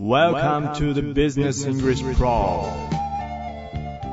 Welcome to the Business English Pro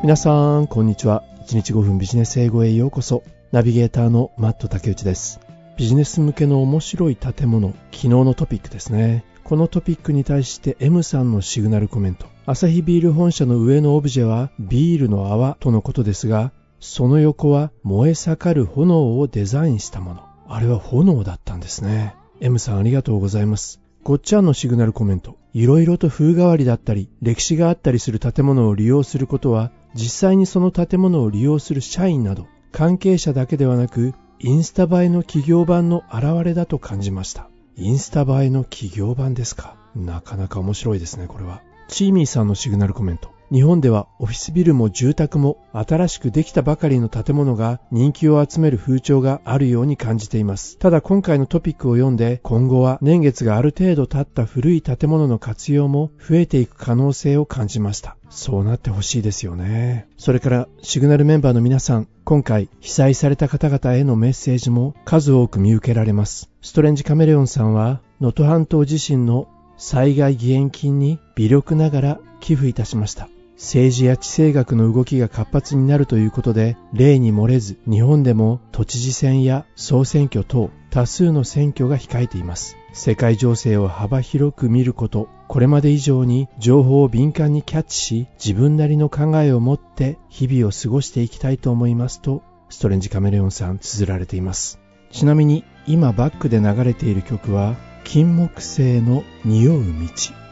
皆さん、こんにちは。1日5分ビジネス英語へようこそ。ナビゲーターのマット竹内です。ビジネス向けの面白い建物、昨日のトピックですね。このトピックに対して M さんのシグナルコメント。アサヒビール本社の上のオブジェはビールの泡とのことですが、その横は燃え盛る炎をデザインしたもの。あれは炎だったんですね。M さんありがとうございます。ごっちゃんのシグナルコメント。いろいろと風変わりだったり、歴史があったりする建物を利用することは、実際にその建物を利用する社員など、関係者だけではなく、インスタ映えの企業版の現れだと感じました。インスタ映えの企業版ですか？なかなか面白いですね、これは。チーミーさんのシグナルコメント。日本ではオフィスビルも住宅も新しくできたばかりの建物が人気を集める風潮があるように感じています。ただ今回のトピックを読んで今後は年月がある程度経った古い建物の活用も増えていく可能性を感じました。そうなってほしいですよね。それからシグナルメンバーの皆さん、今回被災された方々へのメッセージも数多く見受けられます。ストレンジカメレオンさんは能登半島地震の災害義援金に微力ながら寄付いたしました。政治や地政学の動きが活発になるということで、例に漏れず、日本でも都知事選や総選挙等、多数の選挙が控えています。世界情勢を幅広く見ること、これまで以上に情報を敏感にキャッチし、自分なりの考えを持って日々を過ごしていきたいと思いますと、ストレンジカメレオンさん綴られています。ちなみに、今バックで流れている曲は、金木犀の匂う道。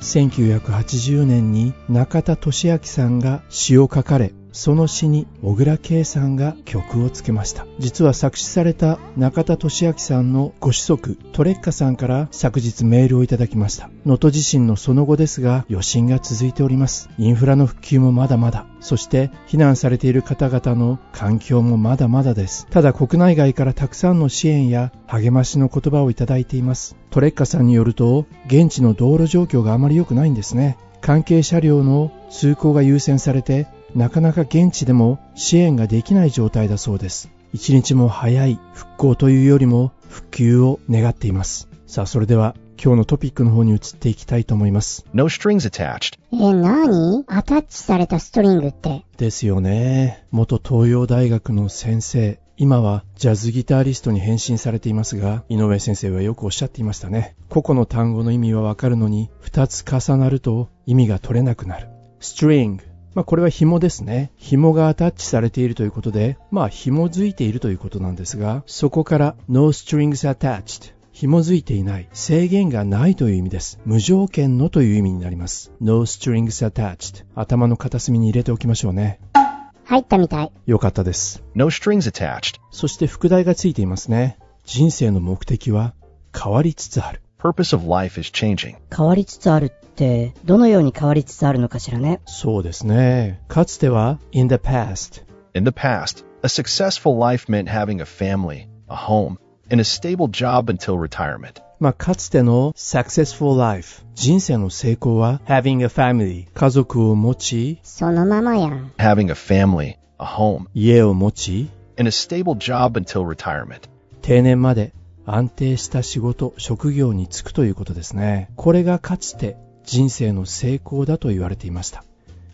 1980年に中田俊明さんが詩を書かれ、その詩に小倉圭さんが曲をつけました。実は作詞された中田俊明さんのご子息、トレッカさんから昨日メールをいただきました。能登地震のその後ですが、余震が続いております。インフラの復旧もまだまだ。そして、避難されている方々の環境もまだまだです。ただ国内外からたくさんの支援や励ましの言葉をいただいています。トレッカさんによると、現地の道路状況があまり良くないんですね。関係車両の通行が優先されて、なかなか現地でも支援ができない状態だそうです。一日も早い復興というよりも復旧を願っています。さあ、それでは今日のトピックの方に移っていきたいと思います。No strings attached. え、なにアタッチされたストリングって。ですよね。元東洋大学の先生。今はジャズギタリストに変身されていますが、井上先生はよくおっしゃっていましたね。個々の単語の意味はわかるのに、二つ重なると意味が取れなくなる。string。まあこれは紐ですね。紐がアタッチされているということで、まあ紐づいているということなんですが、そこから no strings attached。紐づいていない、制限がないという意味です。無条件のという意味になります。no strings attached。頭の片隅に入れておきましょうね。入ったみたい。よかったです。No strings attached. そして副題がついていますね。人生の目的は変わりつつある。Purpose of life is changing. 変わりつつあるって、どのように変わりつつあるのかしらね。そうですね。かつては in the past。 In the past, a successful life meant having a family, a home, and a stable job until retirement. まあ、かつての successful life。人生の成功は having a family。家族を持ち、そのままやん。 Having a family, a home, 家を持ち、 and a stable job until retirement. 定年まで 安定した仕事、職業に就くということですね。これがかつて人生の成功だと言われていました。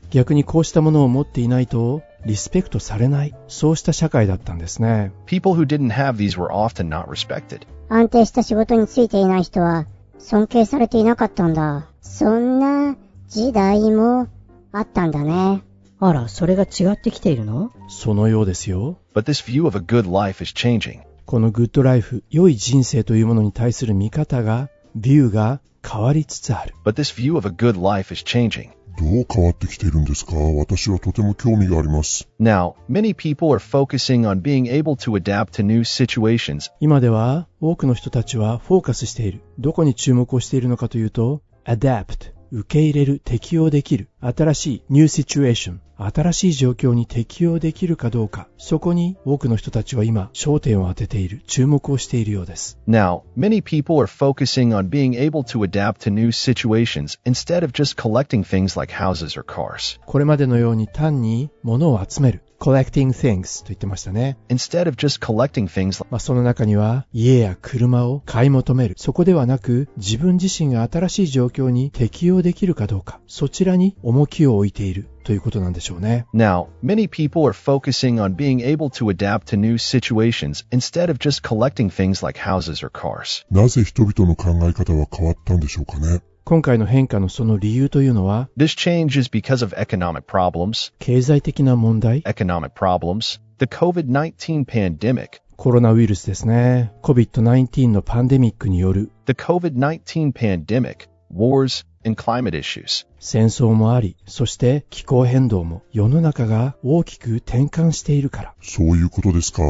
逆にこうしたものを持っていないとリスペクトされない、そうした社会だったんですね。People who didn't have these were often not respected. 安定した仕事についていない人は尊敬されていなかったんだ。そんな時代もあったんだね。あら、それが違ってきているの？そのようですよ。But this view of a good life is changing. このグッドライフ、良い人生というものに対する見方が、ビューが変わりつつある。But this view of a good life is changing. どう変わってきているんですか？私はとても興味があります。Now, many people are focusing on being able to adapt to new situations 今では多くの人たちはフォーカスしている。どこに注目をしているのかというと、adapt、受け入れる、適応できる、新しい new situation、新しい状況に適応できるかどうか、そこに多くの人たちは今焦点を当てている、注目をしているようです。Now, many people are focusing on being able to adapt to new situations instead of just collecting things like houses or cars. これまでのように単に物を集める、collecting things と言ってましたね。instead of just collecting things まあ、その中には家や車を買い求める。そこではなく自分自身が新しい状況に適応できるかどうか、そちらに重きを置いているということなんでしょうね。Now, many people are focusing on being able to adapt to new situations instead of just collecting things like houses or cars. なぜ人々の考え方は変わったんでしょうかね。今回の変化のその理由というのは、This change is because of economic problems, 経済的な問題、economic problems, the COVID-19 pandemic, コロナウイルスですね。COVID-19 のパンデミックによる the COVID-19 pandemic, wars, and climate issues. 戦争もあり、そして気候変動も世の中が大きく転換しているから。そういうことですか。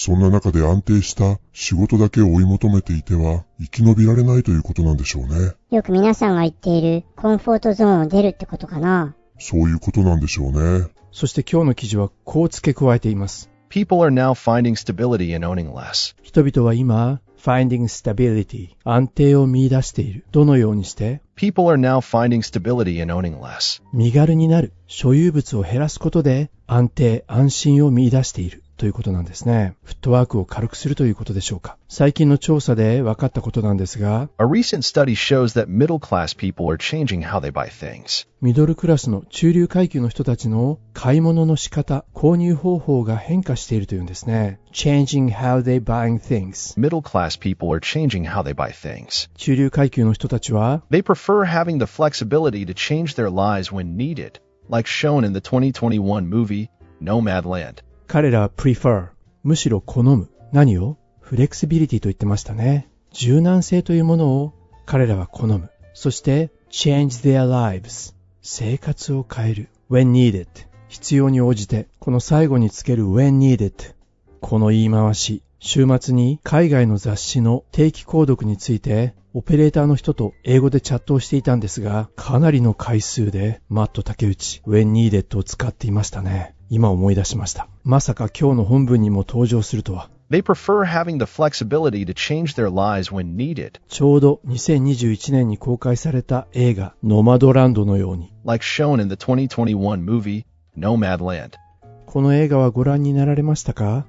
そんな中で安定した仕事だけを追い求めていては生き延びられないということなんでしょうね。よく皆さんが言っているコンフォートゾーンを出るってことかな。そういうことなんでしょうね。そして今日の記事はこう付け加えています。People are now finding stability in owning less. 人々は今、finding stability、安定を見出している。どのようにして？People are now finding stability in owning less. 身軽になる、所有物を減らすことで安定、安心を見出しているということなんですね。フットワークを軽くするということでしょうか。最近の調査で分かったことなんですが、A recent study shows that middle class people are changing how they buy things. ミドルクラスの中流階級の人たちの買い物の仕方、購入方法が変化しているというんですね。changing how they buying things. Middle class people are changing how they buy things. 中流階級の人たちは They prefer having the flexibility to change their lives when needed, like shown in the 2021 movie Nomadland. 彼らは prefer むしろ好む何を？フレクシビリティと言ってましたね。柔軟性というものを彼らは好む。そして change their lives 生活を変える。when needed 必要に応じてこの最後につける when needed この言い回し。週末に海外の雑誌の定期購読についてオペレーターの人と英語でチャットをしていたんですが、かなりの回数でマット竹内、when needed を使っていましたね。今思い出しました。まさか今日の本文にも登場するとは。They prefer having the flexibility to change their lives when needed, ちょうど2021年に公開された映画ノマドランドのように。like shown in the 2021 movie Nomadland. この映画はご覧になられましたか？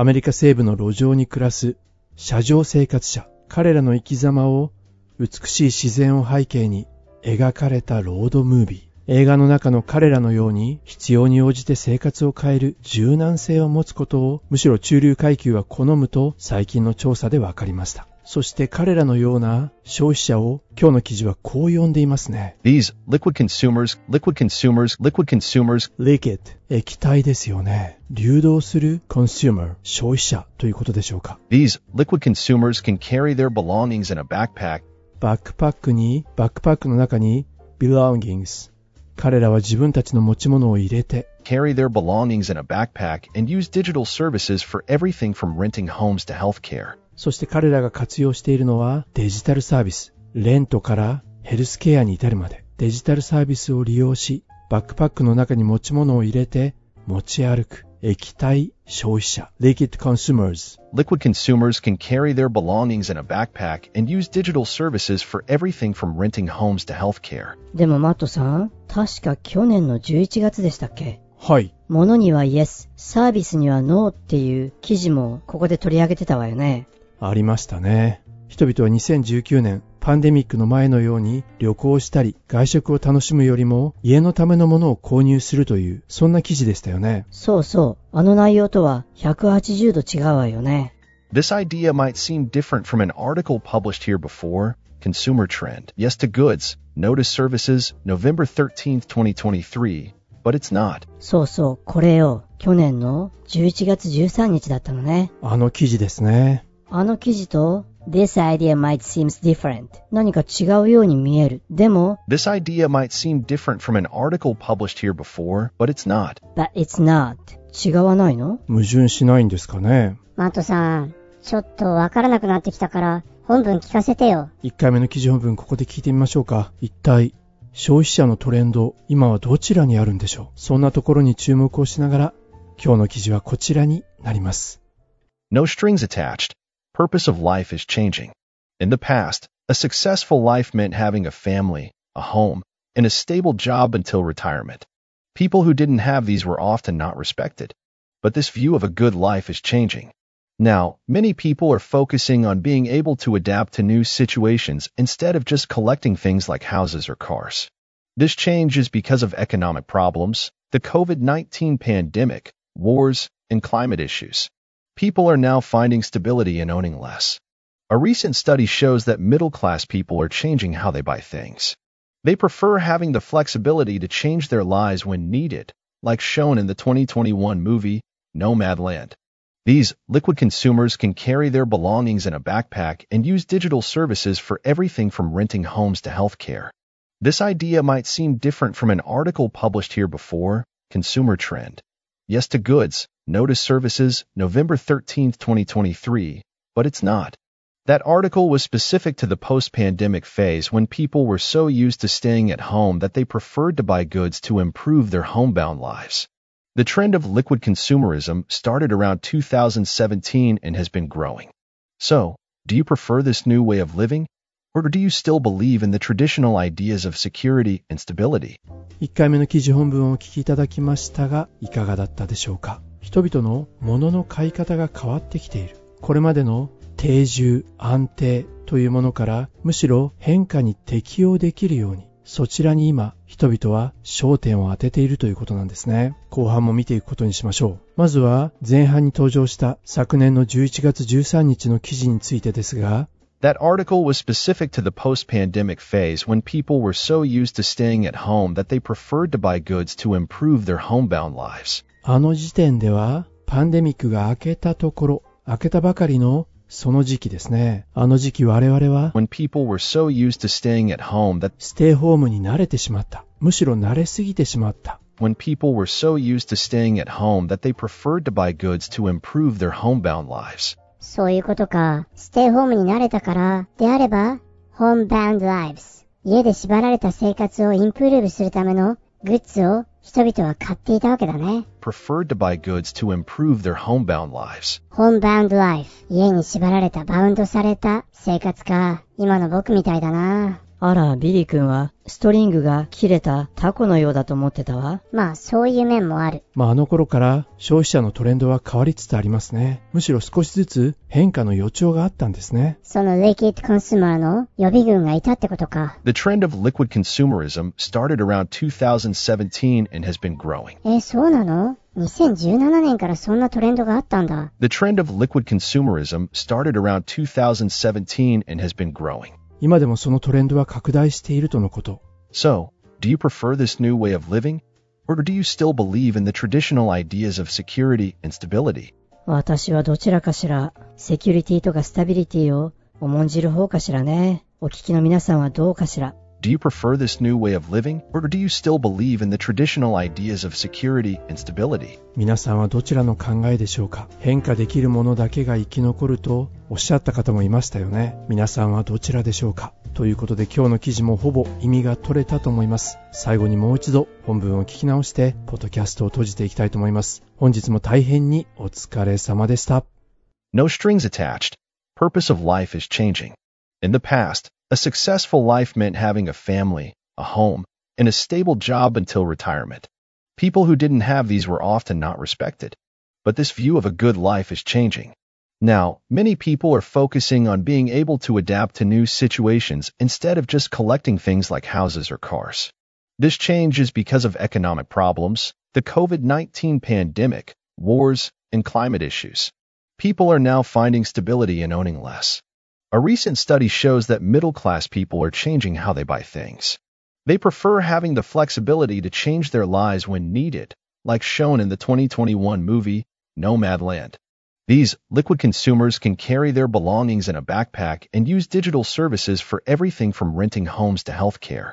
アメリカ西部の路上に暮らす車上生活者。彼らの生き様を美しい自然を背景に描かれたロードムービー。映画の中の彼らのように必要に応じて生活を変える柔軟性を持つことをむしろ中流階級は好むと最近の調査で分かりました。そして彼らのような消費者を今日の記事はこう呼んでいますね。These liquid consumers, liquid consumers, liquid consumers, liquid 液体ですよね。流動する consumer 消費者ということでしょうか。these liquid consumers can carry their belongings in a backpack バックパックに、バックパックの中に belongings 彼らは自分たちの持ち物を入れて carry their belongings in a backpack and use digital services for everything from renting homes to healthcare. そして彼らが活用しているのはデジタルサービス。レントからヘルスケアに至るまでデジタルサービスを利用し、バックパックの中に持ち物を入れて持ち歩く液体消費者 liquid consumers Liquid consumers can carry their belongings in a backpack and use digital services for everything from renting homes to healthcare. でもマットさん、確か去年の11月でしたっけ？はい。物にはイエス、サービスにはノーっていう記事もここで取り上げてたわよね。ありましたね。人々は2019年、パンデミックの前のように旅行したり外食を楽しむよりも家のためのものを購入するという、そんな記事でしたよね。そうそう、あの内容とは180度違うわよね。This idea might seem different from an article published here before. Consumer trend. Yes to goods. No to services. November 13th, 2023. But it's not. そうそう、これよ、去年の11月13日だったのね。あの記事ですね。あの記事と、This idea might seem different. 何か違うように見える。でも、This idea might seem different from an article published here before, but it's not. But it's not. 違わないの？矛盾しないんですかね？マットさん、ちょっとわからなくなってきたから、本文聞かせてよ。1回目の記事本文ここで聞いてみましょうか。一体、消費者のトレンド、今はどちらにあるんでしょう？そんなところに注目をしながら、今日の記事はこちらになります。No strings attached. Purpose of life is changing. In the past, a successful life meant having a family, a home, and a stable job until retirement. People who didn't have these were often not respected. but this view of a good life is changing. Now, many people are focusing on being able to adapt to new situations instead of just collecting things like houses or cars. This change is because of economic problems, the COVID-19 pandemic, wars, and climate issues. People are now finding stability in owning less. A recent study shows that middle-class people are changing how they buy things. They prefer having the flexibility to change their lives when needed, like shown in the 2021 movie Nomadland. These liquid consumers can carry their belongings in a backpack and use digital services for everything from renting homes to healthcare. This idea might seem different from an article published here before, Consumer Trend. Yes to Goods, No to Services, November 13, 2023, but it's not. That article was specific to the post-pandemic phase when people were so used to staying at home that they preferred to buy goods to improve their homebound lives. The trend of liquid consumerism started around 2017 and has been growing. So, do you prefer this new way of living? Or do you still believe in the traditional ideas of security and stability? 1回目の記事本文をお聞きいただきましたが、いかがだったでしょうか？人々の物の買い方が変わってきている。これまでの定住、安定というものからむしろ変化に適応できるようにそちらに今人々は焦点を当てているということなんですね。後半も見ていくことにしましょう。まずは前半に登場した昨年の11月13日の記事についてですが、That article was specific to the post-pandemic phase when people were so used to staying at home that they preferred to buy goods to improve their homebound lives. あの時点ではパンデミックが明けたところ、明けたばかりのその時期ですね。あの時期我々は When people were so used to staying at home that ステイホームに慣れてしまった。むしろ慣れすぎてしまった。 when people were so used to staying at home that they preferred to buy goods to improve their homebound lives. そういうことか。ステイホームに慣れたから、であれば、homebound lives。家で縛られた生活をインプルーブするためのグッズを人々は買っていたわけだね。Preferred to buy goods to improve their homebound lives. homebound life。家に縛られた、 bound された生活か。今の僕みたいだな。あら、ビリー君は、 string が切れたタコのようだと思ってたわ。まあ、そういう面もある。まあ、あの頃から、消費者のトレンドは変わりつつありますね。むしろ少しずつ、変化の予兆があったんですね。その、 liquid consumer の予備軍がいたってことか。The trend of liquid consumerism started around 2017 and has been growing. え、そうなの？2017年からそんなトレンドがあったんだ。The trend of liquid consumerism started around 2017 and has been growing. 今でもそのトレンドは拡大しているとのこと。So, do you prefer this new way of living? Or do you still believe in the traditional ideas of security and stability? 私はどちらかしら、セキュリティとかスタビリティを重んじる方かしらね。お聞きの皆さんはどうかしら。Do you prefer this new way of living? Or do you still believe in the traditional ideas of security and stability? 皆さんはどちらの考えでしょうか変化できるものだけが生き残るとおっしゃった方もいましたよね。皆さんはどちらでしょうかということで今日の記事もほぼ意味が取れたと思います。最後にもう一度本文を聞き直して、ポッドキャストを閉じていきたいと思います。本日も大変にお疲れ様でした。No strings attached. Purpose of life is changing. In the past, a successful life meant having a family, a home, and a stable job until retirement. People who didn't have these were often not respected. But this view of a good life is changing. Now, many people are focusing on being able to adapt to new situations instead of just collecting things like houses or cars. This change is because of economic problems, the COVID-19 pandemic, wars, and climate issues. People are now finding stability in owning less. A recent study shows that middle-class people are changing how they buy things. They prefer having the flexibility to change their lives when needed, like shown in the 2021 movie Nomadland. These liquid consumers can carry their belongings in a backpack and use digital services for everything from renting homes to healthcare.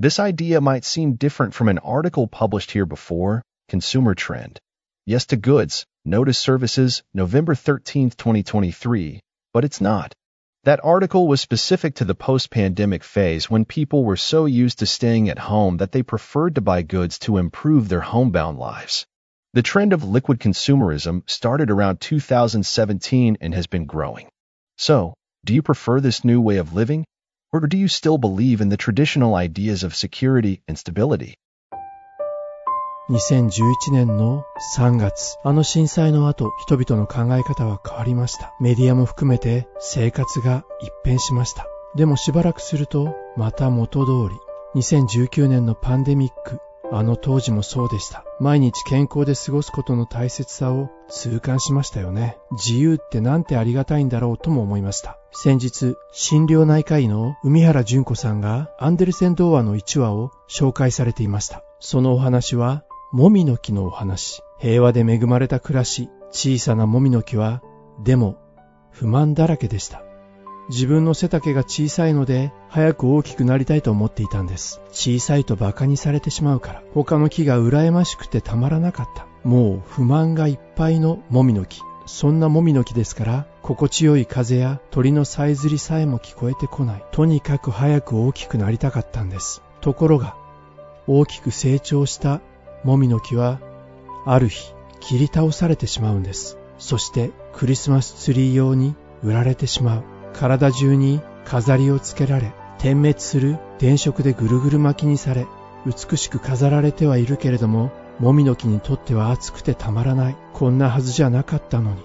This idea might seem different from an article published here before, Consumer Trend. Yes to Goods, No to Services, November 13, 2023, but it's not. That article was specific to the post-pandemic phase when people were so used to staying at home that they preferred to buy goods to improve their homebound lives. The trend of liquid consumerism started around 2017 and has been growing. So, do you prefer this new way of living? Or do you still believe in the traditional ideas of security and stability? 2011年の3月、あの震災の後、人々の考え方は変わりました。メディアも含めて生活が一変しました。でもしばらくすると、また元通り。2019年のパンデミック、あの当時もそうでした。毎日健康で過ごすことの大切さを痛感しましたよね。自由ってなんてありがたいんだろうとも思いました。先日、心療内科医の海原淳子さんがアンデルセン童話の1話を紹介されていました。そのお話は、もみの木のお話。平和で恵まれた暮らし、小さなもみの木は、でも、不満だらけでした。自分の背丈が小さいので早く大きくなりたいと思っていたんです。小さいと馬鹿にされてしまうから他の木が羨ましくてたまらなかった。もう不満がいっぱいのもみの木。そんなもみの木ですから心地よい風や鳥のさえずりさえも聞こえてこない。とにかく早く大きくなりたかったんです。ところが大きく成長したもみの木はある日切り倒されてしまうんです。そしてクリスマスツリー用に売られてしまう。体中に飾りをつけられ、点滅する電飾でぐるぐる巻きにされ、美しく飾られてはいるけれども、もみの木にとっては熱くてたまらない。こんなはずじゃなかったのに。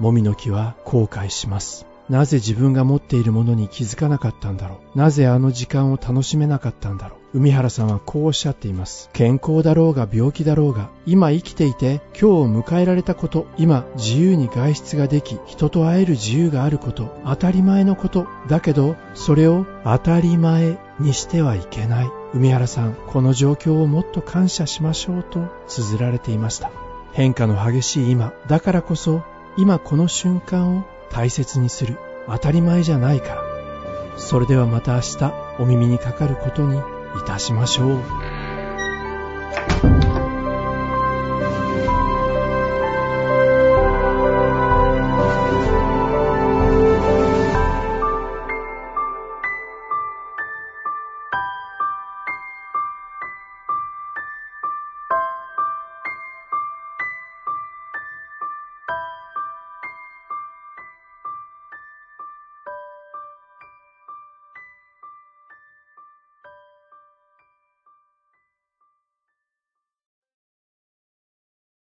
もみの木は後悔します。なぜ自分が持っているものに気づかなかったんだろう。なぜあの時間を楽しめなかったんだろう。海原さんはこうおっしゃっています。健康だろうが病気だろうが、今生きていて今日を迎えられたこと、今自由に外出ができ、人と会える自由があること、当たり前のこと、だけど、それを当たり前にしてはいけない。海原さん、この状況をもっと感謝しましょうと綴られていました。変化の激しい今、だからこそ、今この瞬間を大切にする。当たり前じゃないから。それではまた明日お耳にかかることにいたしましょう。